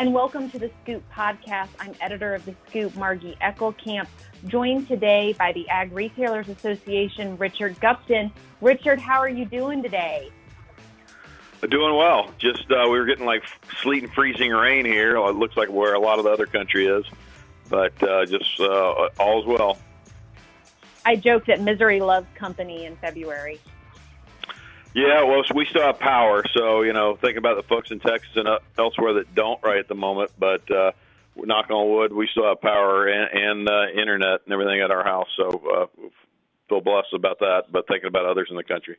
and welcome to the Scoop podcast. I'm editor of the Scoop, Margy Eckelkamp, joined today by the Ag Retailers Association, Richard Gupton. Richard, how are you doing today? Doing well. Just uh, we were getting like sleet and freezing rain here. It looks like where a lot of the other country is, but uh, just uh, all's well. I joked that misery loves company in February. Yeah, well, we still have power, so you know, think about the folks in Texas and uh, elsewhere that don't right at the moment. But uh, knock on wood, we still have power and, and uh, internet and everything at our house, so uh, feel blessed about that. But thinking about others in the country.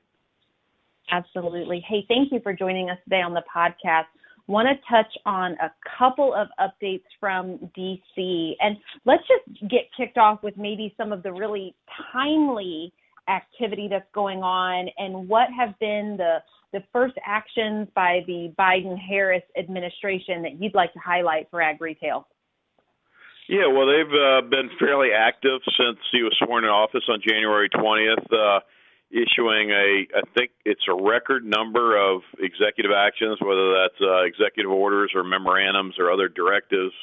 Absolutely. Hey, thank you for joining us today on the podcast. Want to touch on a couple of updates from DC, and let's just get kicked off with maybe some of the really timely activity that's going on and what have been the the first actions by the Biden Harris administration that you'd like to highlight for ag retail? Yeah, well, they've uh, been fairly active since he was sworn in office on January 20th, uh, issuing a, I think it's a record number of executive actions, whether that's uh, executive orders or memorandums or other directives.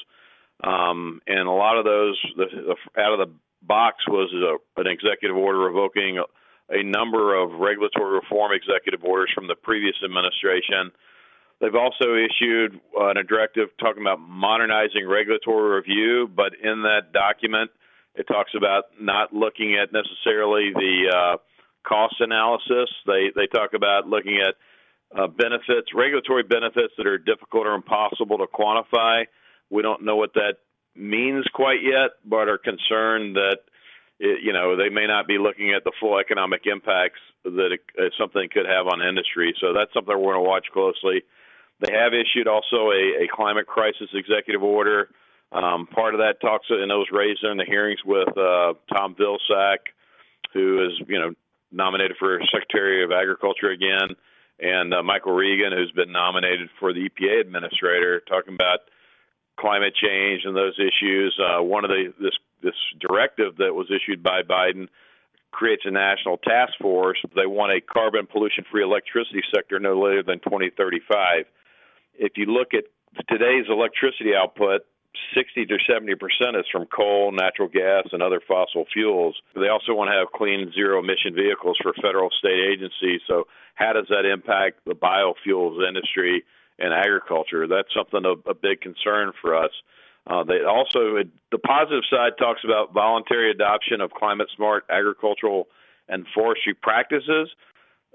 Um, and a lot of those, the, the, out of the box was a, an executive order revoking a, a number of regulatory reform executive orders from the previous administration. They've also issued uh, a directive talking about modernizing regulatory review, but in that document, it talks about not looking at necessarily the uh, cost analysis. They they talk about looking at uh, benefits, regulatory benefits that are difficult or impossible to quantify. We don't know what that means quite yet, but are concerned that it, you know they may not be looking at the full economic impacts that it, uh, something could have on industry. So that's something we're going to watch closely. They have issued also a, a climate crisis executive order. Um, part of that talks and those raised in the hearings with uh, Tom Vilsack, who is you know nominated for Secretary of Agriculture again, and uh, Michael Regan, who's been nominated for the EPA administrator, talking about climate change and those issues. Uh, one of the this this directive that was issued by Biden creates a national task force. They want a carbon pollution free electricity sector no later than 2035. If you look at today's electricity output, 60 to 70 percent is from coal, natural gas, and other fossil fuels. They also want to have clean, zero emission vehicles for federal state agencies. So, how does that impact the biofuels industry and agriculture? That's something of a big concern for us. Uh, they also, the positive side talks about voluntary adoption of climate smart agricultural and forestry practices.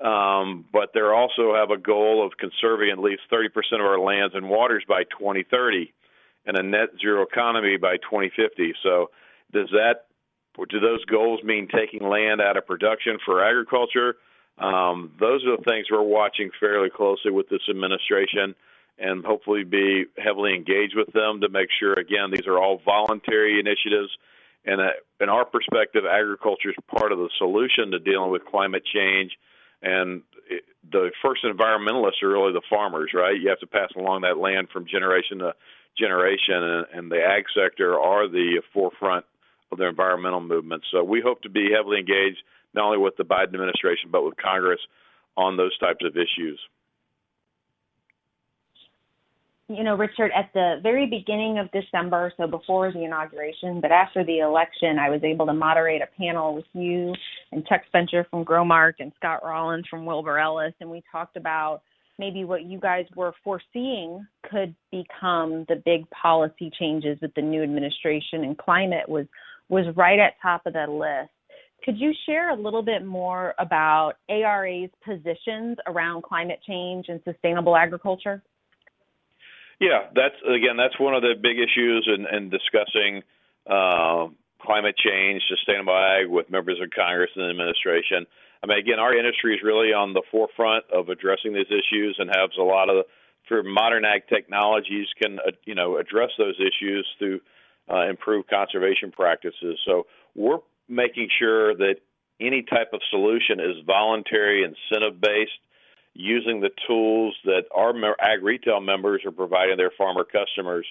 Um, but they also have a goal of conserving at least 30% of our lands and waters by 2030 and a net zero economy by 2050. So, does that do those goals mean taking land out of production for agriculture? Um, those are the things we're watching fairly closely with this administration and hopefully be heavily engaged with them to make sure, again, these are all voluntary initiatives. And uh, in our perspective, agriculture is part of the solution to dealing with climate change. And it, the first environmentalists are really the farmers, right? You have to pass along that land from generation to generation, and, and the ag sector are the forefront of the environmental movement. So we hope to be heavily engaged not only with the Biden administration but with Congress on those types of issues. You know, Richard, at the very beginning of December, so before the inauguration, but after the election, I was able to moderate a panel with you and Chuck Spencer from Growmark and Scott Rollins from Wilbur Ellis, and we talked about maybe what you guys were foreseeing could become the big policy changes with the new administration and climate was was right at top of that list. Could you share a little bit more about ARA's positions around climate change and sustainable agriculture? Yeah, that's again that's one of the big issues in, in discussing uh, climate change, sustainable ag with members of Congress and the administration. I mean, again, our industry is really on the forefront of addressing these issues and has a lot of for modern ag technologies can uh, you know address those issues through uh, improved conservation practices. So we're making sure that any type of solution is voluntary, incentive based, using the tools that our ag retail members are providing their farmer customers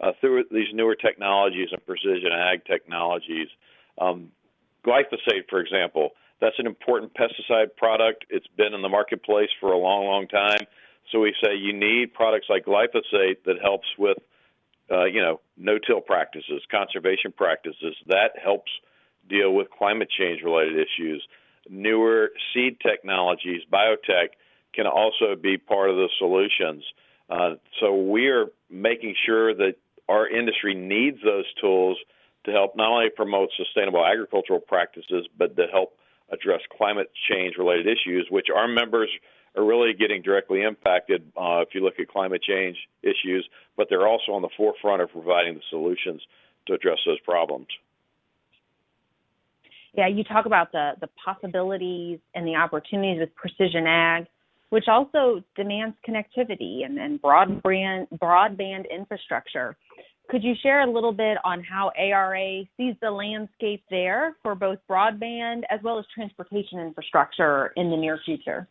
uh, through these newer technologies and precision ag technologies. Um, glyphosate, for example that's an important pesticide product. It's been in the marketplace for a long, long time. So we say you need products like glyphosate that helps with uh, you know, no-till practices, conservation practices. That helps deal with climate change-related issues. Newer seed technologies, biotech, can also be part of the solutions. Uh, so we are making sure that our industry needs those tools to help not only promote sustainable agricultural practices, but to help address climate change related issues, which our members are really getting directly impacted uh, if you look at climate change issues, but they're also on the forefront of providing the solutions to address those problems. Yeah, you talk about the, the possibilities and the opportunities with precision ag, which also demands connectivity and, and broadband, broadband infrastructure. Could you share a little bit on how ARA sees the landscape there for both broadband as well as transportation infrastructure in the near future?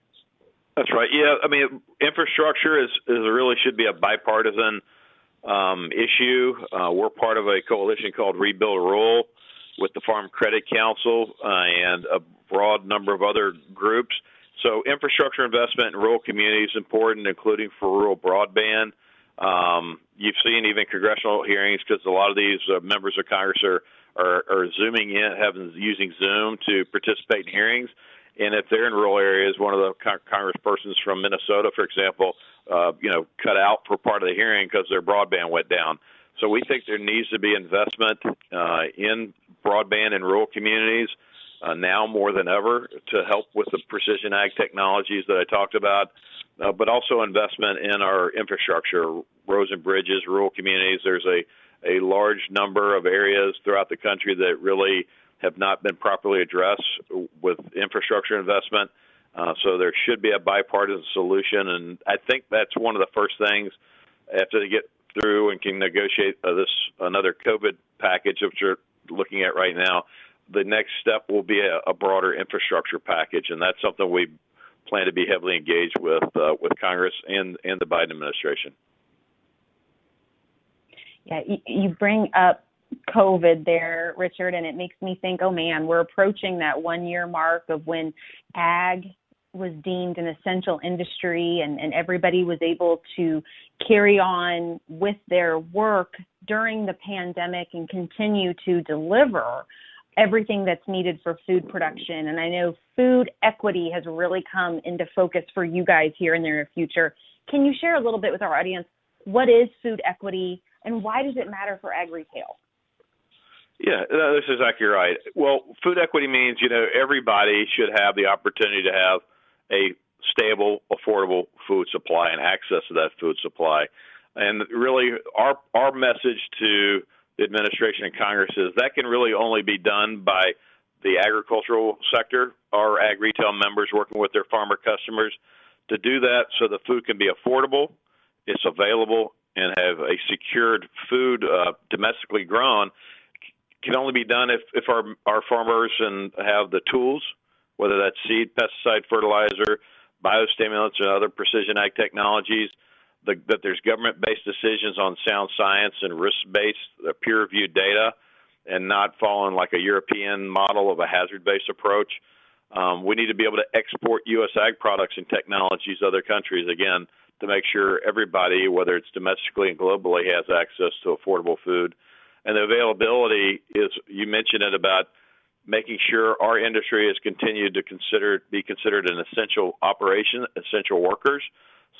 That's right. Yeah, I mean, infrastructure is, is really should be a bipartisan um, issue. Uh, we're part of a coalition called Rebuild Rural with the Farm Credit Council uh, and a broad number of other groups. So, infrastructure investment in rural communities is important, including for rural broadband. Um, you've seen even congressional hearings because a lot of these uh, members of Congress are, are, are zooming in, having using Zoom to participate in hearings. And if they're in rural areas, one of the con- congresspersons from Minnesota, for example, uh, you know, cut out for part of the hearing because their broadband went down. So we think there needs to be investment uh, in broadband in rural communities uh, now more than ever to help with the precision ag technologies that I talked about uh, but also investment in our infrastructure, roads and bridges, rural communities. There's a a large number of areas throughout the country that really have not been properly addressed with infrastructure investment. Uh, so there should be a bipartisan solution, and I think that's one of the first things after they get through and can negotiate uh, this another COVID package, which we're looking at right now. The next step will be a, a broader infrastructure package, and that's something we plan to be heavily engaged with uh, with Congress and and the Biden administration. Yeah, you bring up COVID there, Richard, and it makes me think, oh man, we're approaching that one year mark of when ag was deemed an essential industry and, and everybody was able to carry on with their work during the pandemic and continue to deliver everything that's needed for food production. And I know food equity has really come into focus for you guys here in the near future. Can you share a little bit with our audience what is food equity and why does it matter for ag retail? Yeah, this is exactly right. Well, food equity means you know everybody should have the opportunity to have a stable, affordable food supply and access to that food supply. And really, our our message to the administration and Congress is that can really only be done by the agricultural sector, our ag retail members working with their farmer customers to do that so the food can be affordable, it's available, and have a secured food uh, domestically grown can only be done if, if our our farmers and have the tools, whether that's seed, pesticide, fertilizer, biostimulants, or other precision ag technologies the, that there's government-based decisions on sound science and risk-based, uh, peer-reviewed data, and not following like a European model of a hazard-based approach. Um, we need to be able to export U.S. ag products and technologies to other countries again to make sure everybody, whether it's domestically and globally, has access to affordable food. And the availability is you mentioned it about making sure our industry is continued to consider be considered an essential operation, essential workers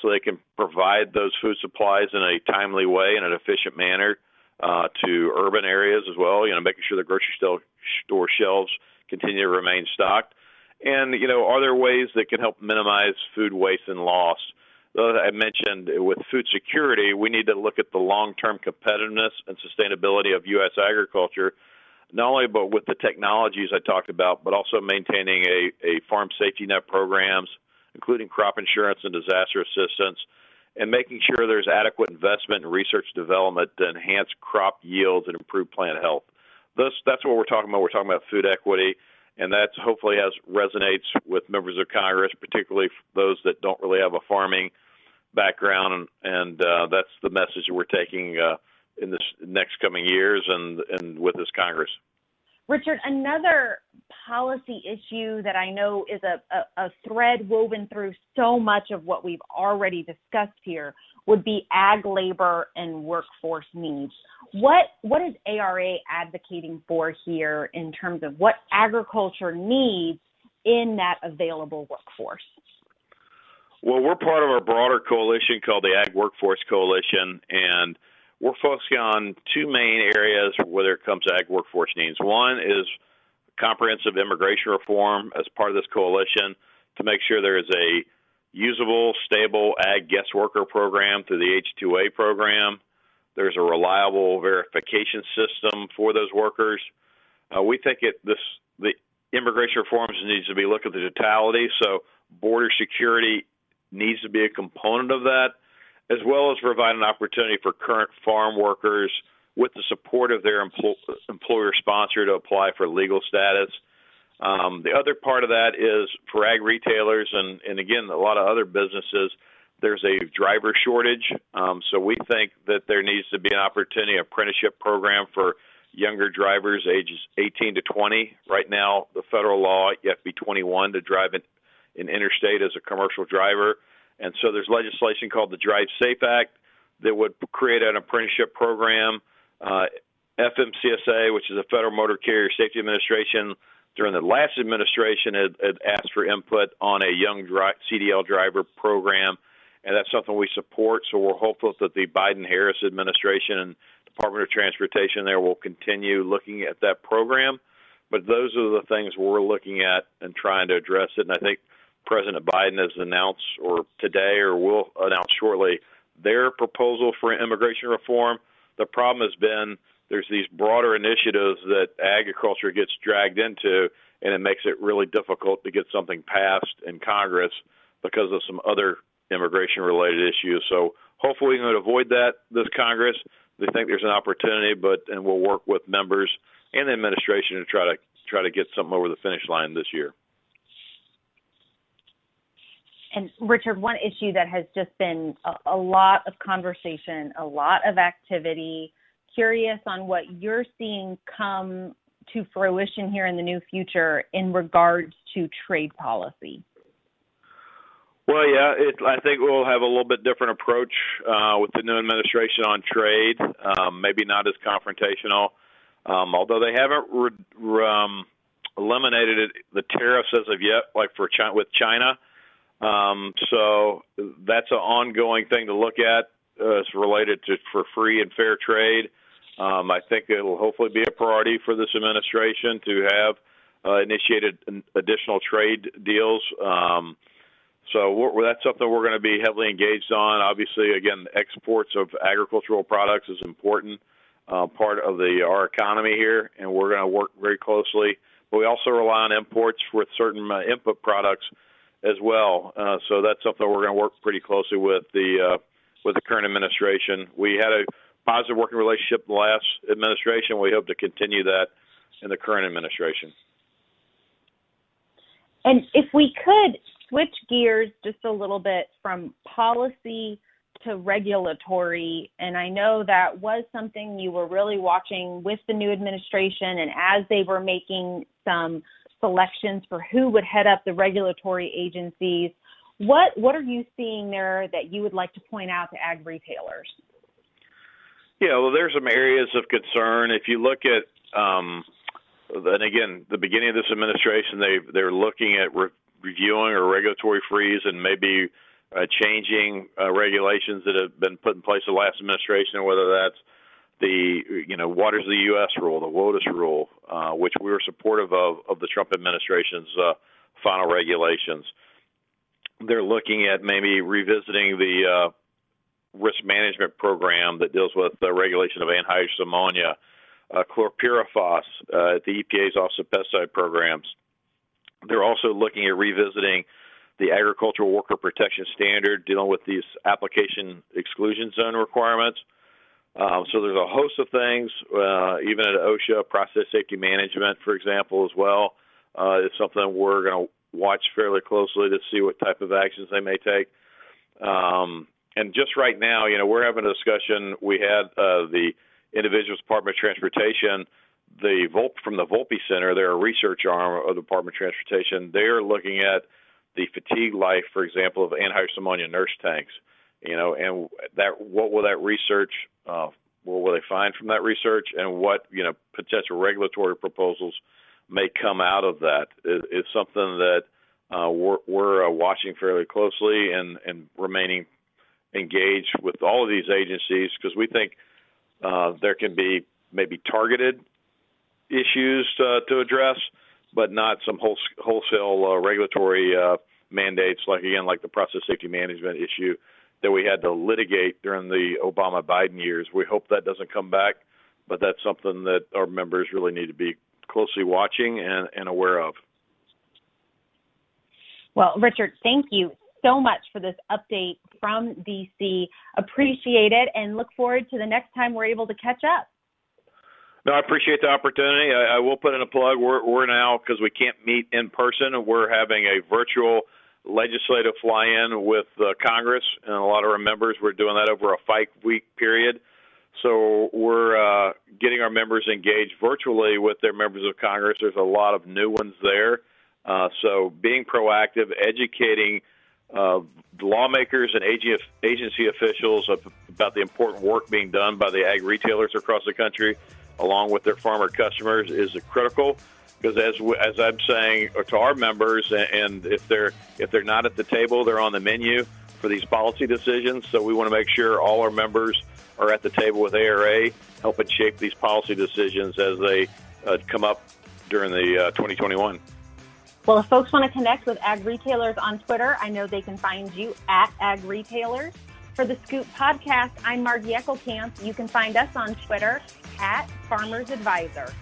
so they can provide those food supplies in a timely way in an efficient manner uh, to urban areas as well. You know, making sure the grocery store shelves continue to remain stocked. And you know, are there ways that can help minimize food waste and loss? I mentioned with food security, we need to look at the long-term competitiveness and sustainability of U.S. agriculture, not only but with the technologies I talked about, but also maintaining a, a farm safety net programs, including crop insurance and disaster assistance, and making sure there's adequate investment in research development to enhance crop yields and improve plant health. This, that's what we're talking about. We're talking about food equity, and that hopefully has resonates with members of Congress, particularly those that don't really have a farming background, and, and uh, that's the message we're taking uh, in this next coming years and and with this Congress. Richard, another policy issue that I know is a, a, a, thread woven through so much of what we've already discussed here would be ag labor and workforce needs. What what is ARA advocating for here in terms of what agriculture needs in that available workforce? Well, we're part of a broader coalition called the Ag Workforce Coalition, and we're focusing on two main areas whether it comes to ag workforce needs. One is comprehensive immigration reform as part of this coalition to make sure there is a usable, stable ag guest worker program through the H2A program. There's a reliable verification system for those workers. Uh, we think it this the immigration reforms needs to be looked at the totality. So border security needs to be a component of that, as well as provide an opportunity for current farm workers with the support of their empl- employer sponsor to apply for legal status. Um, the other part of that is for ag retailers and, and again, a lot of other businesses, there's a driver shortage. Um, so we think that there needs to be an opportunity apprenticeship program for younger drivers ages 18 to 20. Right now, the federal law, you have to be 21 to drive in, in interstate as a commercial driver. And so there's legislation called the Drive Safe Act that would create an apprenticeship program. Uh, FMCSA, which is the Federal Motor Carrier Safety Administration, during the last administration had, had asked for input on a young dri- CDL driver program, and that's something we support. So we're hopeful that the Biden-Harris administration and Department of Transportation there will continue looking at that program. But those are the things we're looking at and trying to address it. And I think President Biden has announced, or today, or will announce shortly, their proposal for immigration reform. The problem has been there's these broader initiatives that agriculture gets dragged into, and it makes it really difficult to get something passed in Congress because of some other immigration related issues. So hopefully we can avoid that this Congress. We think there's an opportunity, but and we'll work with members and the administration to try to try to get something over the finish line this year. And Richard, one issue that has just been a, a lot of conversation, a lot of activity. Curious on what you're seeing come to fruition here in the new future in regards to trade policy. Well, yeah, it, I think we'll have a little bit different approach uh, with the new administration on trade. Um, maybe not as confrontational, um, although they haven't re- re- um, eliminated it, the tariffs as of yet, like for China, with China. Um, so that's an ongoing thing to look at. Uh, it's related to for free and fair trade. Um, I think it will hopefully be a priority for this administration to have uh, initiated additional trade deals. Um, so that's something we're going to be heavily engaged on. Obviously, again, exports of agricultural products is important uh, part of the our economy here, and we're going to work very closely. But we also rely on imports with certain uh, input products as well. Uh, so that's something we're going to work pretty closely with the uh, with the current administration. We had a positive working relationship in the last administration. We hope to continue that in the current administration. And if we could switch gears just a little bit from policy to regulatory, and I know that was something you were really watching with the new administration and as they were making some selections for who would head up the regulatory agencies. What what are you seeing there that you would like to point out to ag retailers? Yeah, well, there's some areas of concern. If you look at, um, and again, the beginning of this administration, they they're looking at re- reviewing a regulatory freeze and maybe uh, changing uh, regulations that have been put in place the last administration, whether that's the you know waters of the U.S. rule, the WOTUS rule, uh, which we were supportive of of the Trump administration's uh, final regulations. They're looking at maybe revisiting the uh, risk management program that deals with the regulation of anhydrous ammonia, uh, chlorpyrifos uh, the EPA's Office of Pesticide Programs. They're also looking at revisiting the agricultural worker protection standard dealing with these application exclusion zone requirements. Um, so there's a host of things, uh, even at OSHA, process safety management, for example, as well. Uh, is something we're going to watch fairly closely to see what type of actions they may take. Um, and just right now, you know, we're having a discussion. We had uh, the Individuals Department of Transportation the Volpe from the Volpe Center, they're a research arm of the Department of Transportation. They're looking at the fatigue life, for example, of anhydrous ammonia nurse tanks. You know, and that what will that research, uh, what will they find from that research, and what you know potential regulatory proposals may come out of that? Is, is something that uh, we're, we're uh, watching fairly closely and and remaining engaged with all of these agencies because we think uh, there can be maybe targeted issues uh, to address, but not some wholesale uh, regulatory uh, mandates like again like the process safety management issue that we had to litigate during the Obama Biden years. We hope that doesn't come back, but that's something that our members really need to be closely watching and, and aware of. Well, Richard, thank you so much for this update from DC. Appreciate it and look forward to the next time we're able to catch up. No, I appreciate the opportunity. I, I will put in a plug. We're, we're now, because we can't meet in person, we're having a virtual legislative fly in with uh, Congress and a lot of our members. We're doing that over a five week period. So we're uh, getting our members engaged virtually with their members of Congress. There's a lot of new ones there. Uh, so being proactive, educating uh, lawmakers and agency officials about the important work being done by the ag retailers across the country, along with their farmer customers, is critical. Because as as I'm saying to our members, and if they're if they're not at the table, they're on the menu for these policy decisions. So we want to make sure all our members are at the table with ARA, helping shape these policy decisions as they uh, come up during the uh, 2021. Well, if folks want to connect with ag retailers on Twitter, I know they can find you at ag retailers. For the Scoop podcast, I'm Margy Eckelkamp. You can find us on Twitter at Farmers Advisor.